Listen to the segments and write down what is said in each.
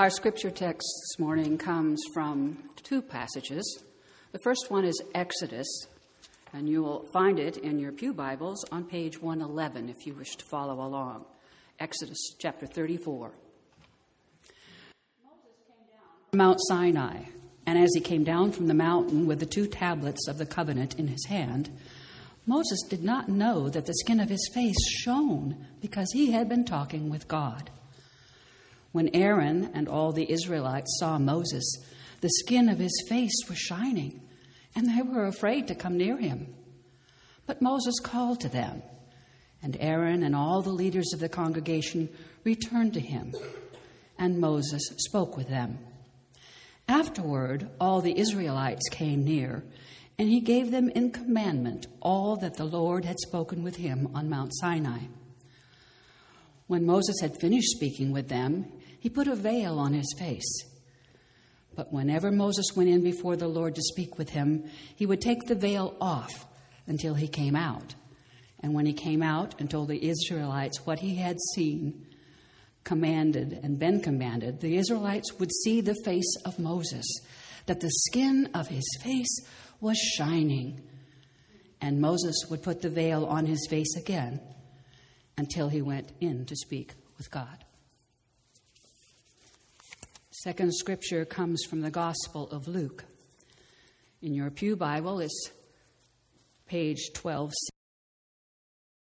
Our scripture text this morning comes from two passages. The first one is Exodus, and you will find it in your Pew Bibles on page 111 if you wish to follow along. Exodus chapter 34. Mount Sinai, and as he came down from the mountain with the two tablets of the covenant in his hand, Moses did not know that the skin of his face shone because he had been talking with God. When Aaron and all the Israelites saw Moses, the skin of his face was shining, and they were afraid to come near him. But Moses called to them, and Aaron and all the leaders of the congregation returned to him, and Moses spoke with them. Afterward, all the Israelites came near, and he gave them in commandment all that the Lord had spoken with him on Mount Sinai. When Moses had finished speaking with them, he put a veil on his face. But whenever Moses went in before the Lord to speak with him, he would take the veil off until he came out. And when he came out and told the Israelites what he had seen, commanded, and been commanded, the Israelites would see the face of Moses, that the skin of his face was shining. And Moses would put the veil on his face again until he went in to speak with God. Second scripture comes from the Gospel of Luke. In your Pew Bible, it's page 12.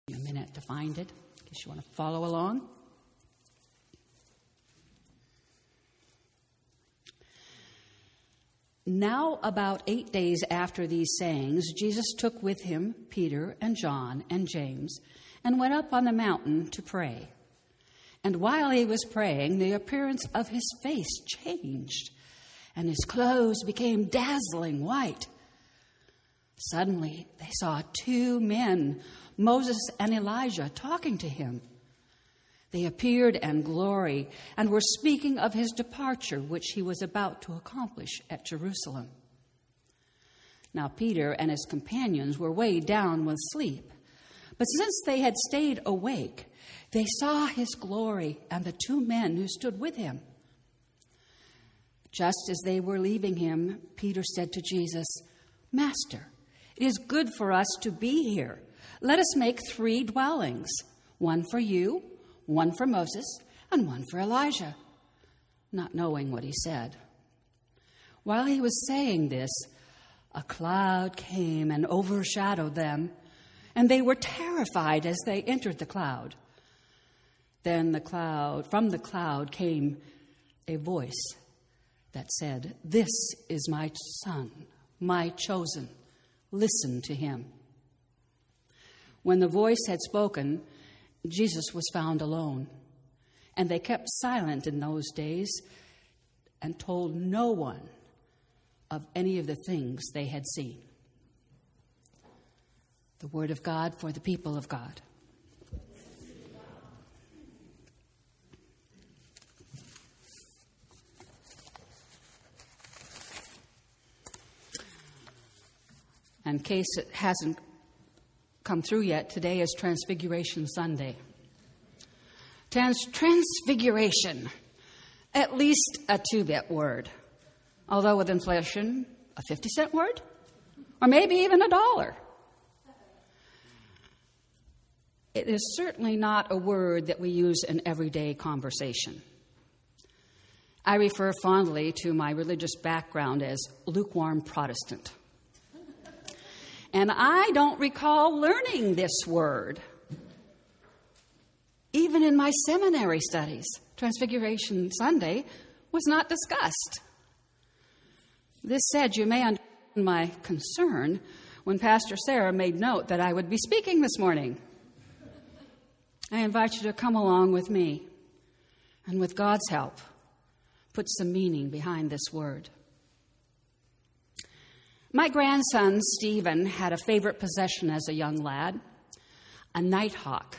A minute to find it, in case you want to follow along. Now, about eight days after these sayings, Jesus took with him Peter and John and James and went up on the mountain to pray. And while he was praying, the appearance of his face changed, and his clothes became dazzling white. Suddenly, they saw two men, Moses and Elijah, talking to him. They appeared in glory and were speaking of his departure, which he was about to accomplish at Jerusalem. Now, Peter and his companions were weighed down with sleep. But since they had stayed awake, they saw his glory and the two men who stood with him. Just as they were leaving him, Peter said to Jesus, Master, it is good for us to be here. Let us make three dwellings one for you, one for Moses, and one for Elijah, not knowing what he said. While he was saying this, a cloud came and overshadowed them, and they were terrified as they entered the cloud. Then the cloud, from the cloud came a voice that said, This is my son, my chosen. Listen to him. When the voice had spoken, Jesus was found alone. And they kept silent in those days and told no one of any of the things they had seen. The word of God for the people of God. In case it hasn't come through yet, today is Transfiguration Sunday. Trans- transfiguration, at least a two bit word, although with inflation, a 50 cent word, or maybe even a dollar. It is certainly not a word that we use in everyday conversation. I refer fondly to my religious background as lukewarm Protestant. And I don't recall learning this word. Even in my seminary studies, Transfiguration Sunday was not discussed. This said, you may understand my concern when Pastor Sarah made note that I would be speaking this morning. I invite you to come along with me and, with God's help, put some meaning behind this word. My grandson, Stephen, had a favorite possession as a young lad a nighthawk.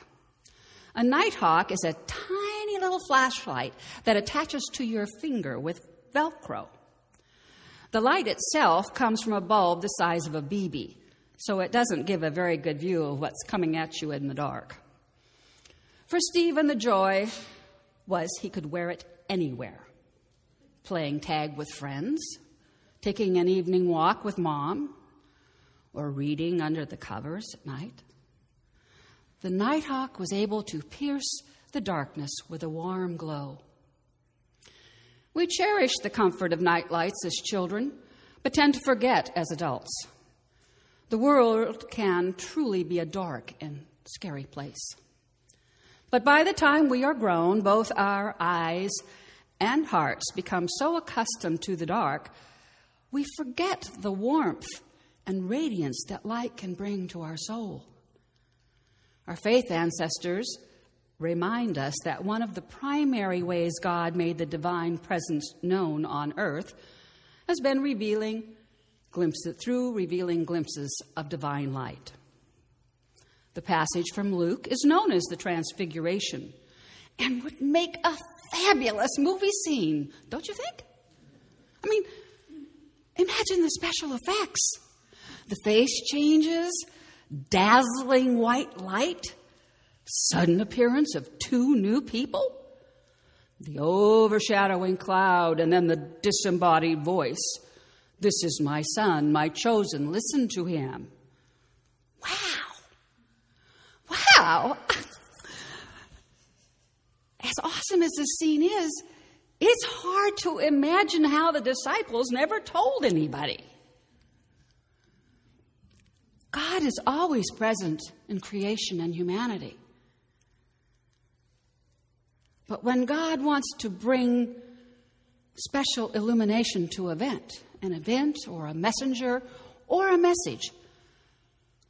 A nighthawk is a tiny little flashlight that attaches to your finger with Velcro. The light itself comes from a bulb the size of a BB, so it doesn't give a very good view of what's coming at you in the dark. For Stephen, the joy was he could wear it anywhere. playing tag with friends, taking an evening walk with mom, or reading under the covers at night. The nighthawk was able to pierce the darkness with a warm glow. We cherish the comfort of night lights as children, but tend to forget as adults. The world can truly be a dark and scary place. But by the time we are grown, both our eyes and hearts become so accustomed to the dark, we forget the warmth and radiance that light can bring to our soul. Our faith ancestors remind us that one of the primary ways God made the divine presence known on earth has been revealing glimpses through revealing glimpses of divine light. The passage from Luke is known as the Transfiguration and would make a fabulous movie scene, don't you think? I mean, imagine the special effects. The face changes, dazzling white light, sudden appearance of two new people, the overshadowing cloud, and then the disembodied voice. This is my son, my chosen. Listen to him. Wow. Wow. As awesome as this scene is, it's hard to imagine how the disciples never told anybody. God is always present in creation and humanity. But when God wants to bring special illumination to an event, an event or a messenger or a message,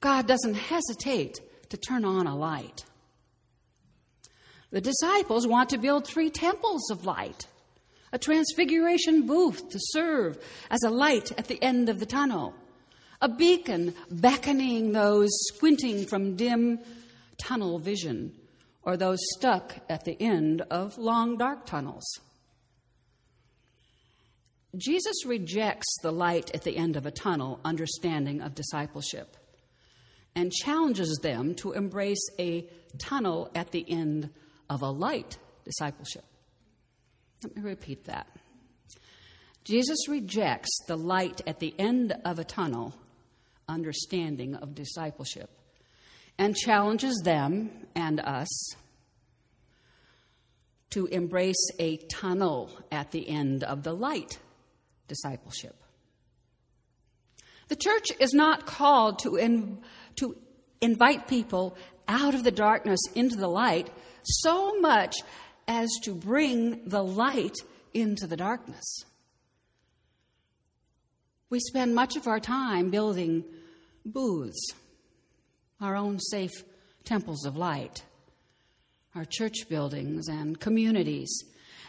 God doesn't hesitate to turn on a light. The disciples want to build three temples of light a transfiguration booth to serve as a light at the end of the tunnel, a beacon beckoning those squinting from dim tunnel vision or those stuck at the end of long dark tunnels. Jesus rejects the light at the end of a tunnel understanding of discipleship and challenges them to embrace a tunnel at the end of a light discipleship. Let me repeat that. Jesus rejects the light at the end of a tunnel understanding of discipleship and challenges them and us to embrace a tunnel at the end of the light discipleship. The church is not called to, in, to invite people out of the darkness into the light so much as to bring the light into the darkness. We spend much of our time building booths, our own safe temples of light, our church buildings and communities,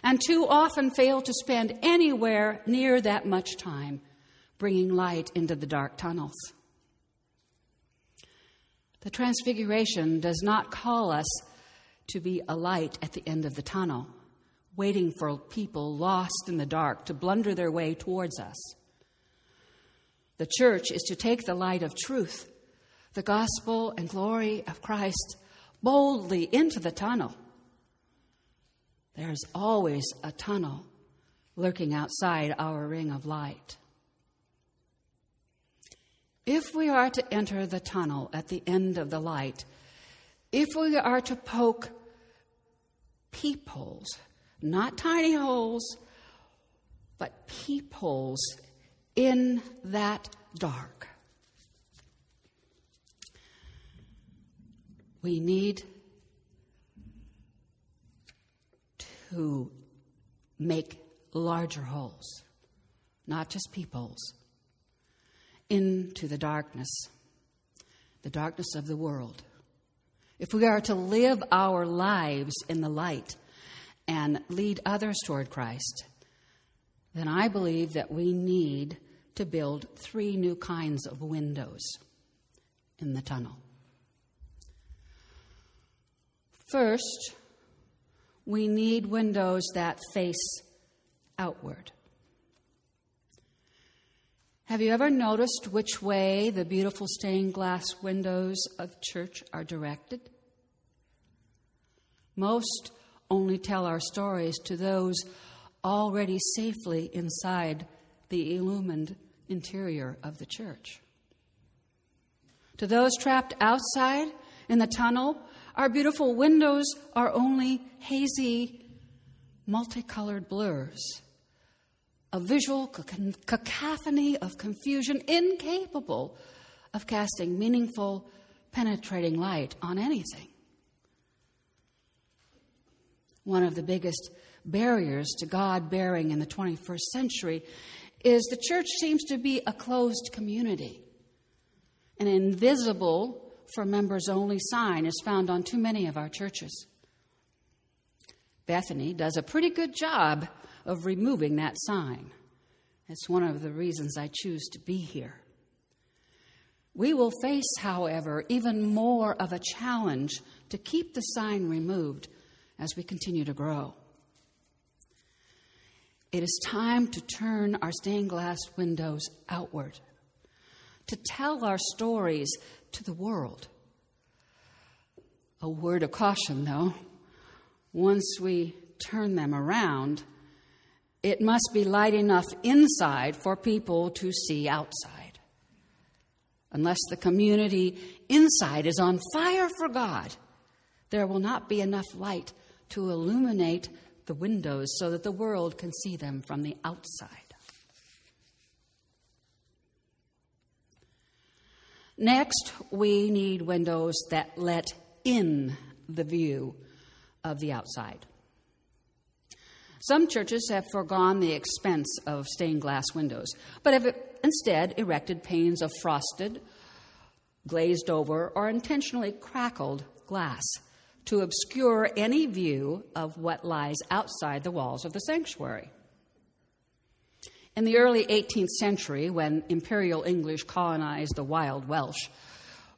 and too often fail to spend anywhere near that much time bringing light into the dark tunnels. The Transfiguration does not call us to be a light at the end of the tunnel, waiting for people lost in the dark to blunder their way towards us. The church is to take the light of truth, the gospel and glory of Christ, boldly into the tunnel. There's always a tunnel lurking outside our ring of light. If we are to enter the tunnel at the end of the light, if we are to poke peepholes, not tiny holes, but peepholes in that dark. We need to make larger holes, not just peepholes, into the darkness, the darkness of the world. If we are to live our lives in the light and lead others toward Christ, then I believe that we need to build three new kinds of windows in the tunnel. First, we need windows that face outward. Have you ever noticed which way the beautiful stained glass windows of church are directed? Most only tell our stories to those already safely inside the illumined interior of the church. To those trapped outside in the tunnel, our beautiful windows are only hazy, multicolored blurs, a visual cacophony of confusion incapable of casting meaningful, penetrating light on anything. One of the biggest barriers to God bearing in the 21st century is the church seems to be a closed community. An invisible for members only sign is found on too many of our churches. Bethany does a pretty good job of removing that sign. It's one of the reasons I choose to be here. We will face, however, even more of a challenge to keep the sign removed as we continue to grow. It is time to turn our stained glass windows outward, to tell our stories to the world. A word of caution, though. Once we turn them around, it must be light enough inside for people to see outside. Unless the community inside is on fire for God, there will not be enough light to illuminate the windows so that the world can see them from the outside. Next, we need windows that let in the view of the outside. Some churches have foregone the expense of stained glass windows, but have instead erected panes of frosted, glazed over, or intentionally crackled glass to obscure any view of what lies outside the walls of the sanctuary. In the early 18th century, when Imperial English colonized the wild Welsh,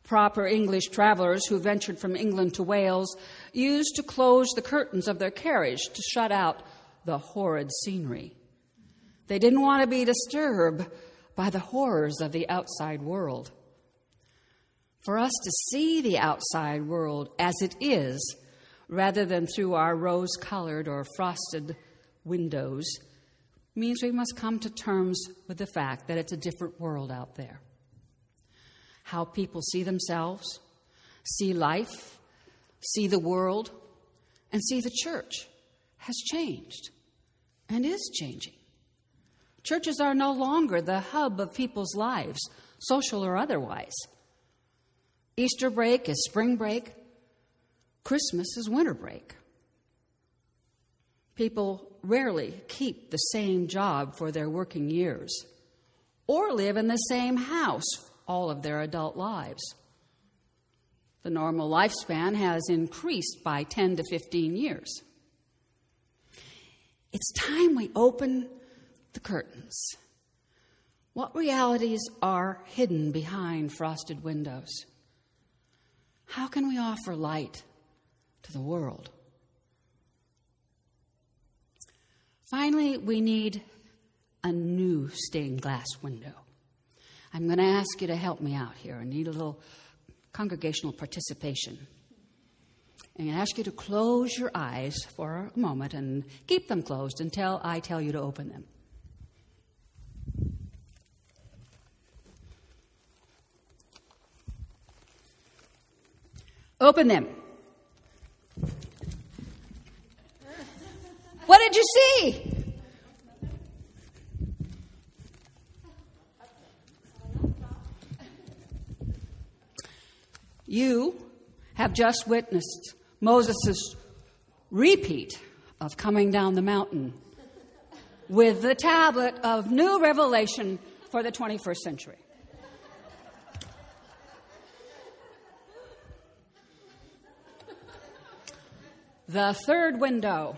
proper English travelers who ventured from England to Wales used to close the curtains of their carriage to shut out the horrid scenery. They didn't want to be disturbed by the horrors of the outside world. For us to see the outside world as it is, rather than through our rose colored or frosted windows, means we must come to terms with the fact that it's a different world out there. How people see themselves, see life, see the world, and see the church has changed and is changing. Churches are no longer the hub of people's lives, social or otherwise. Easter break is spring break, Christmas is winter break. People rarely keep the same job for their working years or live in the same house all of their adult lives. The normal lifespan has increased by 10 to 15 years. It's time we open the curtains. What realities are hidden behind frosted windows? How can we offer light to the world? Finally, we need a new stained glass window. I'm going to ask you to help me out here. I need a little congregational participation. And I ask you to close your eyes for a moment and keep them closed until I tell you to open them. Open them. What did you see? You have just witnessed Moses' repeat of coming down the mountain with the tablet of new revelation for the 21st century. The third window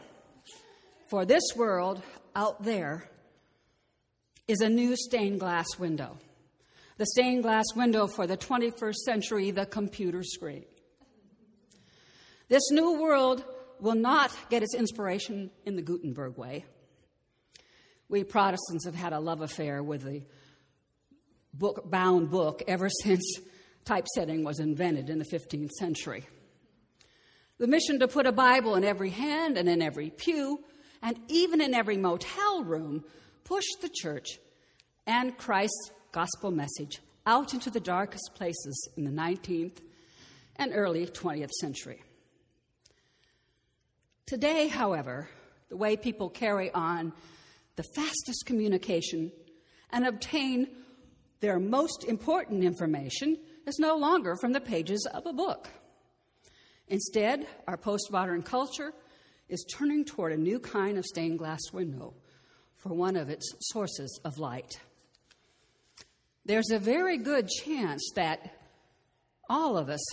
for this world out there is a new stained glass window. The stained glass window for the 21st century, the computer screen. This new world will not get its inspiration in the Gutenberg way. We Protestants have had a love affair with the book bound book ever since typesetting was invented in the 15th century. The mission to put a Bible in every hand and in every pew and even in every motel room, pushed the church and Christ's gospel message out into the darkest places in the 19th and early 20th century. Today, however, the way people carry on the fastest communication and obtain their most important information is no longer from the pages of a book. Instead, our postmodern culture is turning toward a new kind of stained glass window for one of its sources of light. There's a very good chance that all of us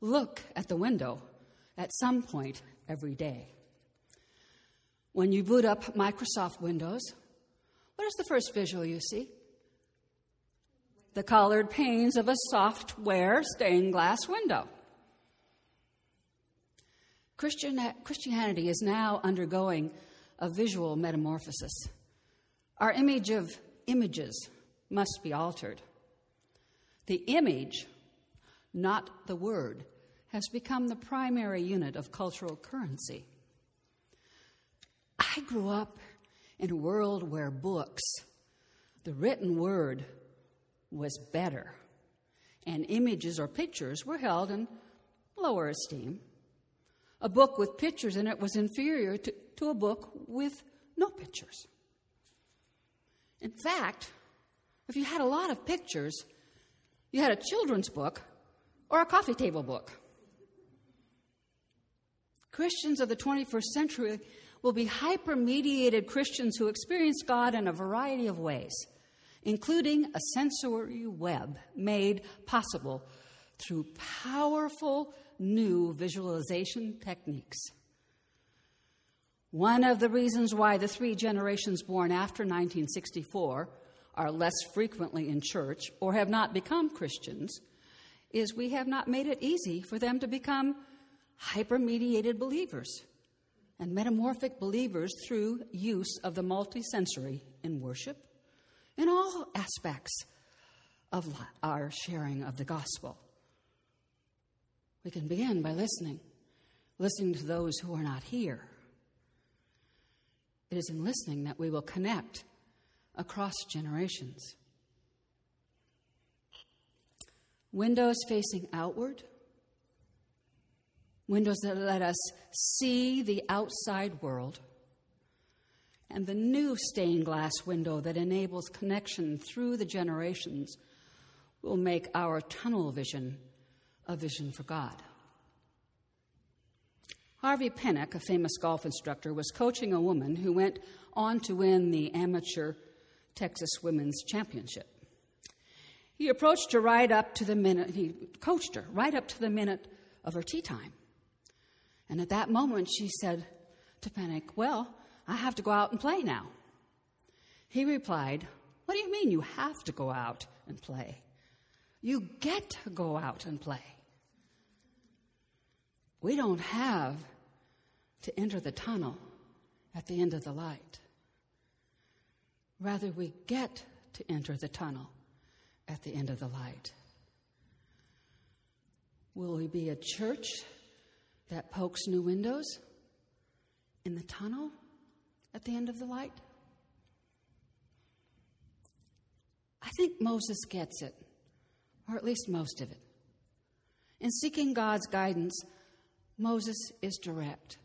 look at the window at some point every day. When you boot up Microsoft Windows, what is the first visual you see? The colored panes of a software stained glass window. Christian, Christianity is now undergoing a visual metamorphosis. Our image of images must be altered. The image, not the word, has become the primary unit of cultural currency. I grew up in a world where books, the written word, was better, and images or pictures were held in lower esteem. A book with pictures in it was inferior to, to a book with no pictures. In fact, if you had a lot of pictures, you had a children's book or a coffee table book. Christians of the 21st century will be hyper mediated Christians who experience God in a variety of ways, including a sensory web made possible through powerful new visualization techniques. One of the reasons why the three generations born after 1964 are less frequently in church or have not become Christians is we have not made it easy for them to become hypermediated believers and metamorphic believers through use of the multisensory in worship in all aspects of our sharing of the gospel. We can begin by listening, listening to those who are not here. It is in listening that we will connect across generations. Windows facing outward, windows that let us see the outside world, and the new stained glass window that enables connection through the generations will make our tunnel vision a vision for God. Harvey Penick, a famous golf instructor, was coaching a woman who went on to win the amateur Texas Women's Championship. He approached her right up to the minute, he coached her right up to the minute of her tee time. And at that moment, she said to Penick, Well, I have to go out and play now. He replied, What do you mean you have to go out and play? You get to go out and play. We don't have to enter the tunnel at the end of the light. Rather, we get to enter the tunnel at the end of the light. Will we be a church that pokes new windows in the tunnel at the end of the light? I think Moses gets it, or at least most of it. In seeking God's guidance, Moses is direct.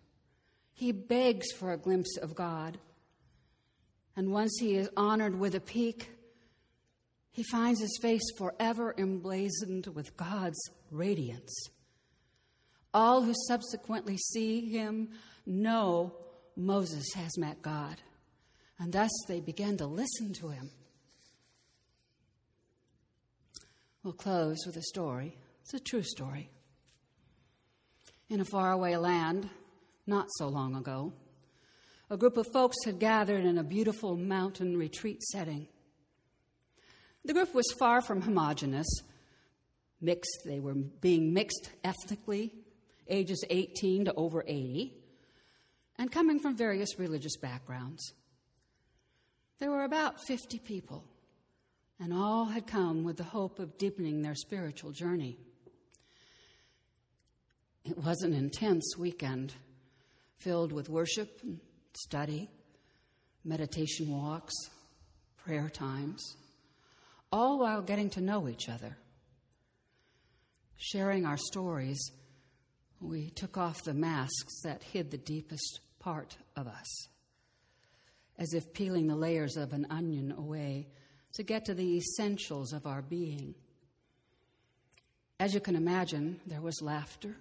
He begs for a glimpse of God. And once he is honored with a peek, he finds his face forever emblazoned with God's radiance. All who subsequently see him know Moses has met God, and thus they begin to listen to him. We'll close with a story. It's a true story. In a faraway land, not so long ago, a group of folks had gathered in a beautiful mountain retreat setting. The group was far from homogenous, mixed. They were being mixed ethnically, ages 18 to over 80, and coming from various religious backgrounds. There were about 50 people, and all had come with the hope of deepening their spiritual journey. It was an intense weekend filled with worship and study, meditation walks, prayer times, all while getting to know each other. Sharing our stories, we took off the masks that hid the deepest part of us, as if peeling the layers of an onion away to get to the essentials of our being. As you can imagine, there was laughter,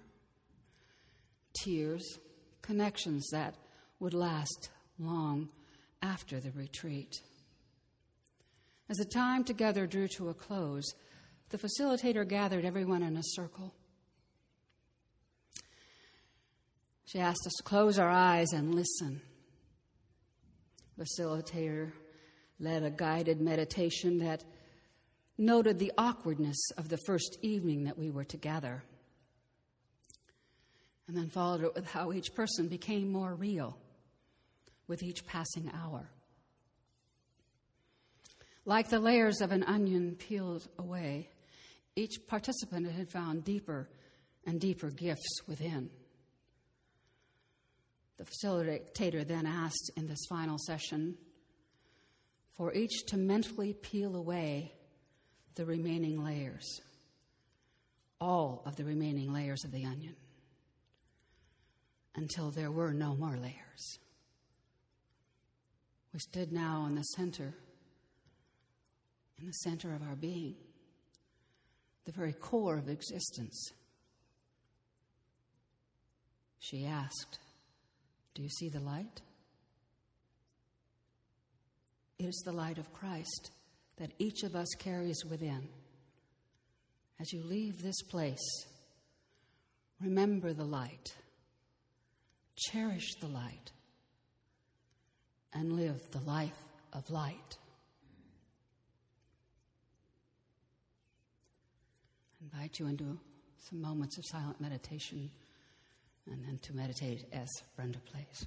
tears, connections that would last long after the retreat. As the time together drew to a close, the facilitator gathered everyone in a circle. She asked us to close our eyes and listen. Facilitator led a guided meditation that noted the awkwardness of the first evening that we were together, and then followed it with how each person became more real with each passing hour. Like the layers of an onion peeled away, each participant had found deeper and deeper gifts within. The facilitator then asked in this final session for each to mentally peel away the remaining layers, all of the remaining layers of the onion, until there were no more layers. We stood now in the center, in the center of our being, the very core of existence. She asked, Do you see the light? It is the light of Christ that each of us carries within. As you leave this place, remember the light, cherish the light, and live the life of light. I invite you into some moments of silent meditation and then to meditate as Brenda plays.